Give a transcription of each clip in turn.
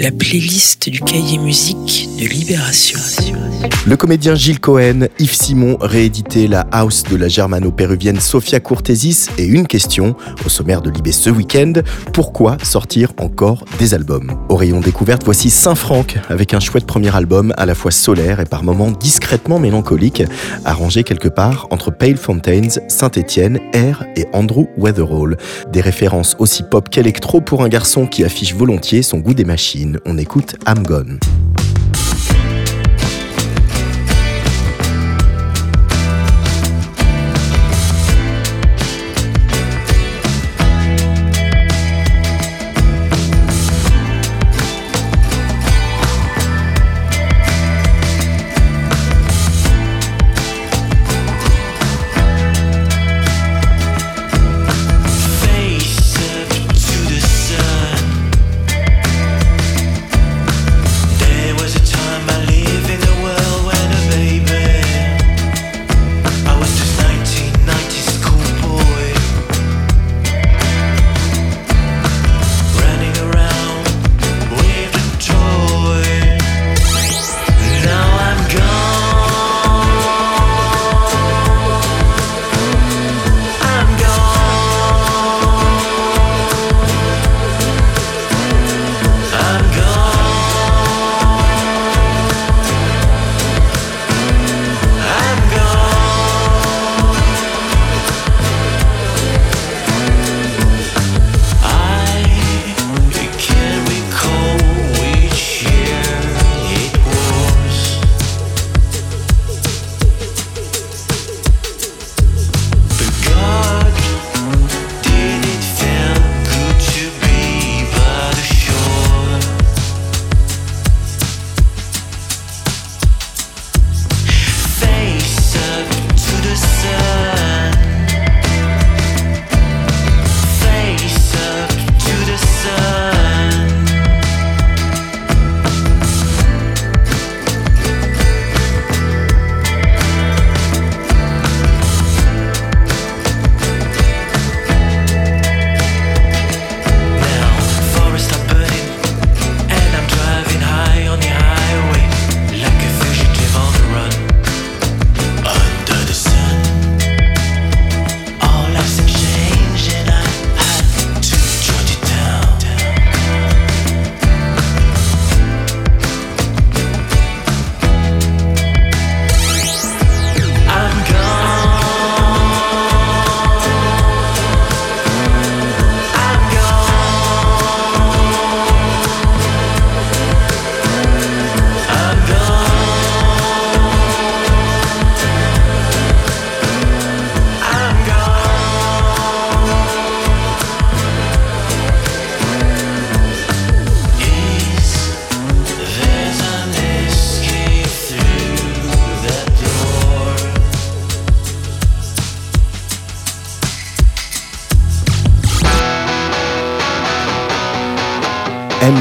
la playlist du cahier musique de Libération. Le comédien Gilles Cohen, Yves Simon réédité la house de la germano-péruvienne Sofia Courtesis et une question au sommaire de Libé ce week-end pourquoi sortir encore des albums? Au rayon découverte, voici Saint-Franck avec un chouette premier album à la fois solaire et par moments discrètement mélancolique, arrangé quelque part entre Pale Fountains, Saint-Étienne, Air et Andrew Weatherall. Des références aussi pop qu'électro pour un garçon qui affiche volontiers son goût des machines. On écoute I'm.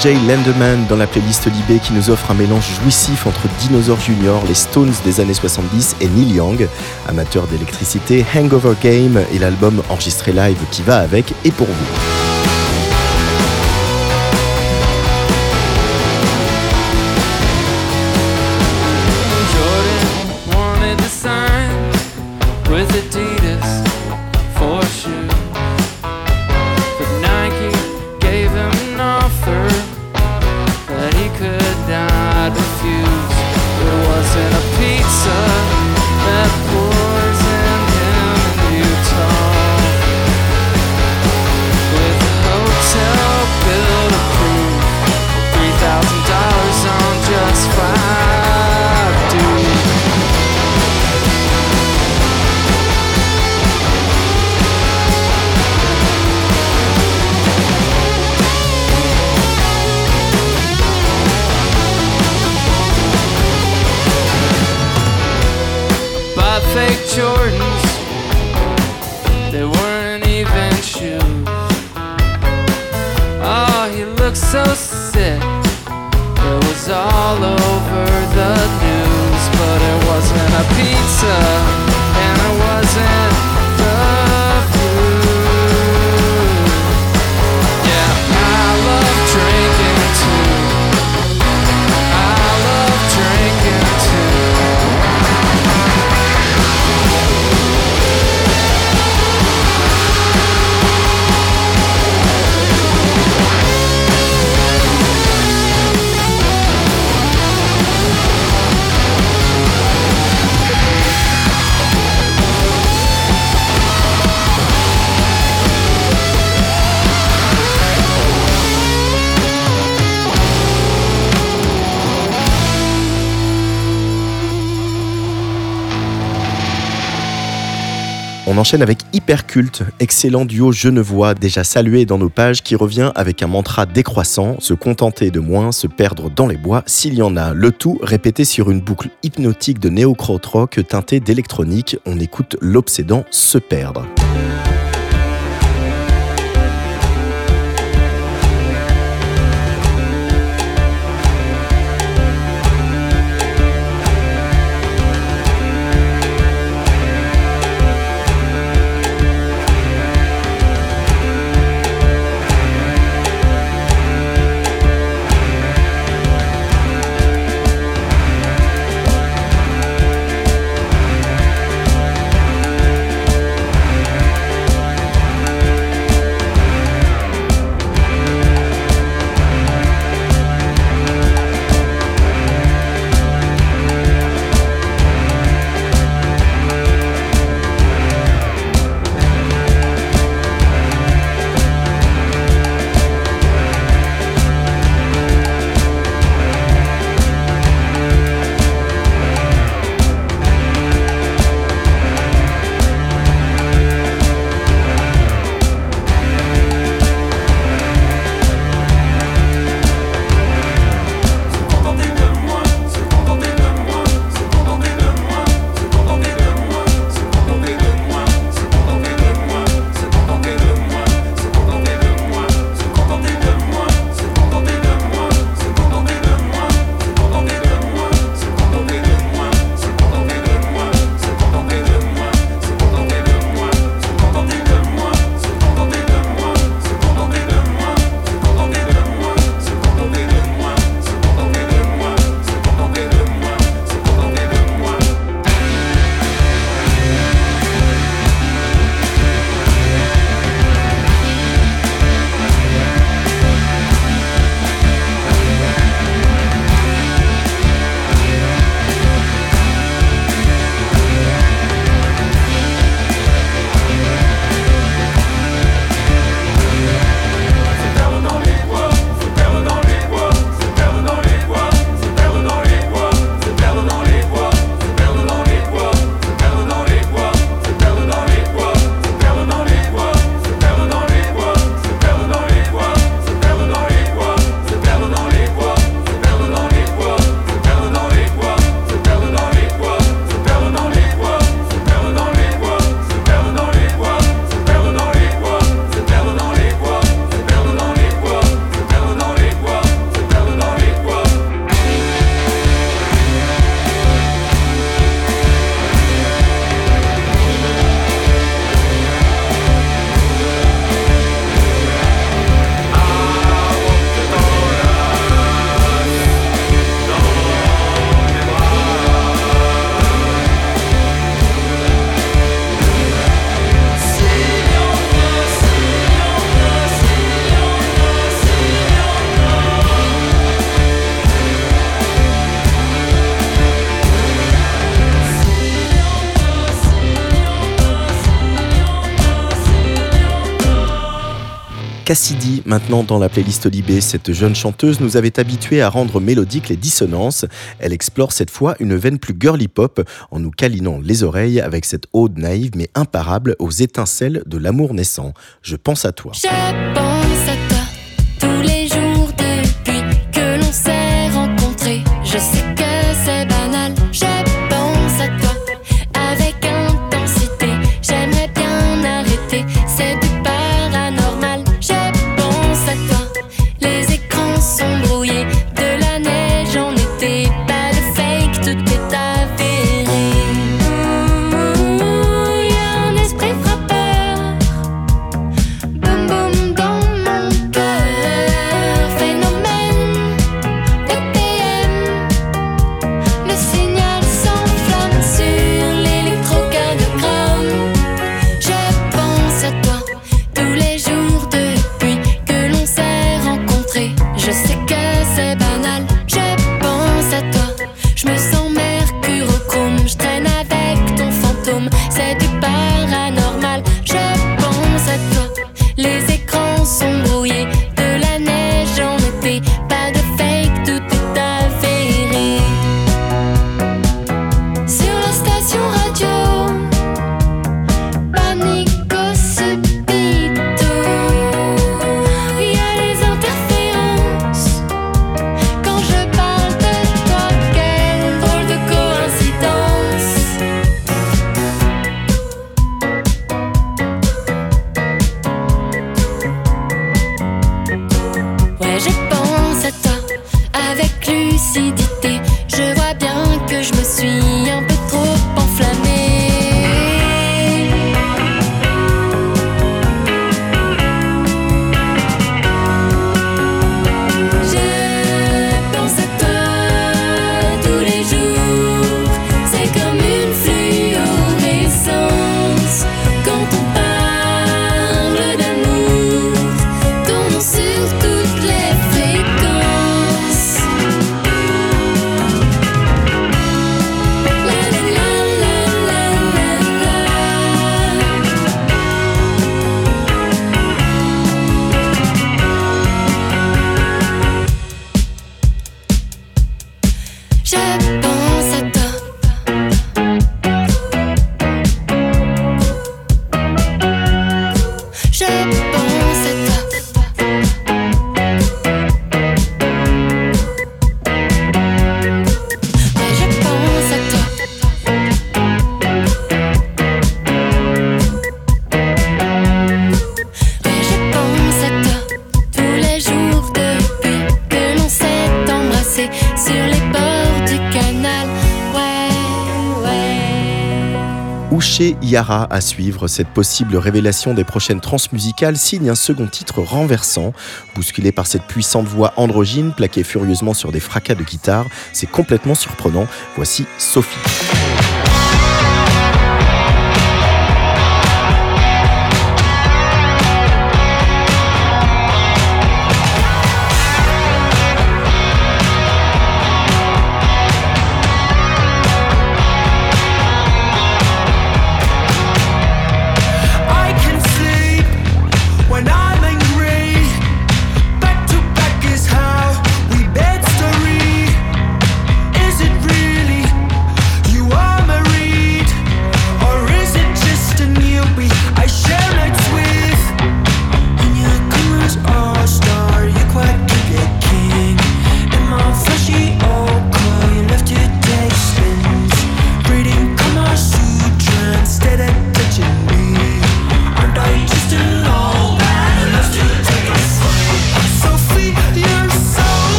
Jay Landerman dans la playlist Libé qui nous offre un mélange jouissif entre Dinosaur Junior, les Stones des années 70 et Neil Young, amateur d'électricité, Hangover Game et l'album enregistré live qui va avec et pour vous. even choose. Oh, he looked so sick. It was all over the news, but it wasn't a pizza, and it wasn't. On enchaîne avec Hyperculte, excellent duo genevois déjà salué dans nos pages qui revient avec un mantra décroissant, se contenter de moins, se perdre dans les bois s'il y en a. Le tout répété sur une boucle hypnotique de néo-krautrock teintée d'électronique. On écoute l'obsédant se perdre. Cassidy, maintenant dans la playlist Libé, cette jeune chanteuse nous avait habitués à rendre mélodiques les dissonances. Elle explore cette fois une veine plus girly pop en nous câlinant les oreilles avec cette ode naïve mais imparable aux étincelles de l'amour naissant. Je pense à toi. lucidité. Yara à suivre. Cette possible révélation des prochaines transmusicales signe un second titre renversant. Bousculé par cette puissante voix androgyne plaquée furieusement sur des fracas de guitare, c'est complètement surprenant. Voici Sophie.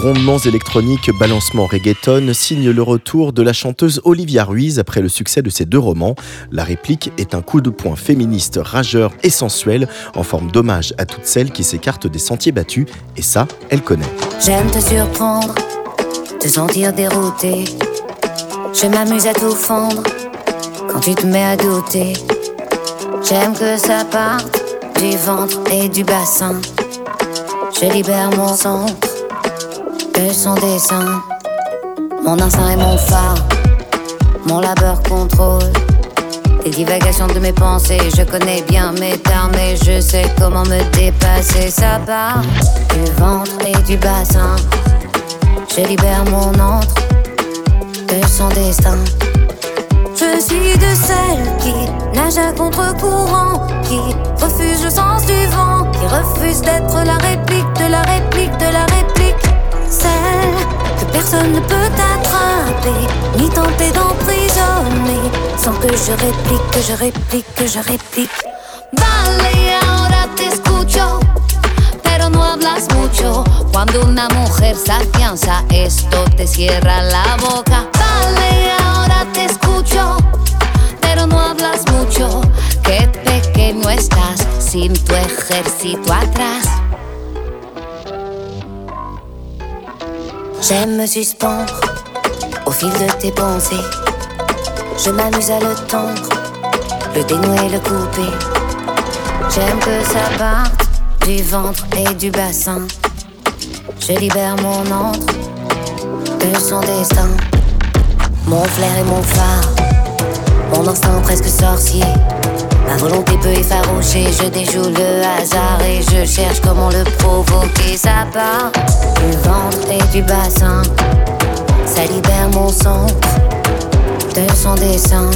Grondements électroniques, balancements reggaeton signent le retour de la chanteuse Olivia Ruiz après le succès de ses deux romans. La réplique est un coup de poing féministe rageur et sensuel en forme d'hommage à toutes celles qui s'écartent des sentiers battus et ça, elle connaît. J'aime te surprendre, te sentir dérouté. Je m'amuse à tout fendre quand tu te mets à douter. J'aime que ça parte du ventre et du bassin. Je libère mon sang son dessin. Mon instinct est mon phare, mon labeur contrôle Les divagations de mes pensées, je connais bien mes termes et je sais comment me dépasser. Ça part du ventre et du bassin. Je libère mon entre de son destin. Je suis de celles qui nagent à contre-courant, qui refuse le sens du vent, qui refuse d'être la réplique de la réplique de la réplique. Celle que personne ne peut attraper, ni tenter d'emprisonner, sans que je réplique, que je réplique, que je réplique. Vale, ahora te escucho, pero no hablas mucho. Cuando una mujer se afianza, esto te cierra la boca. Vale, ahora te escucho, pero no hablas mucho. Qué pequeño estás sin tu ejército atrás. J'aime me suspendre au fil de tes pensées. Je m'amuse à le tendre, le dénouer, le couper. J'aime que ça parte du ventre et du bassin. Je libère mon entre de son destin. Mon flair et mon phare, mon instinct presque sorcier. Ma volonté peut effaroucher, je déjoue le hasard et je cherche comment le provoquer. Ça part du ventre et du bassin, ça libère mon sang de son dessin.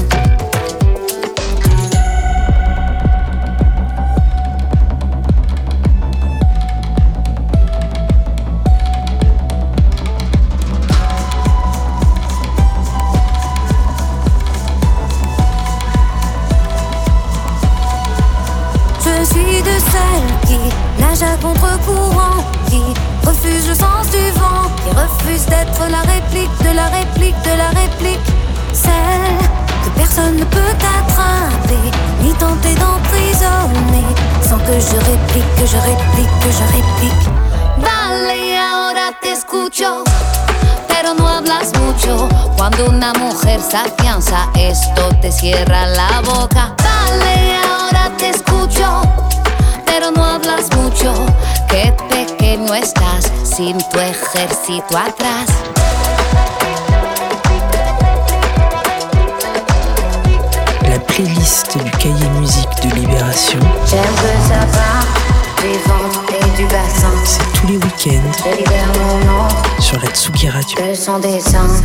Mucho. Cuando una mujer se afianza, esto te cierra la boca. Vale, ahora te escucho, pero no hablas mucho. Qué pequeño estás sin tu ejército atrás. La playlist du cahier musique de Libération, J'aime que ça et du bassin. c'est tous les week-ends Je libère mon nom sur la Radio. son.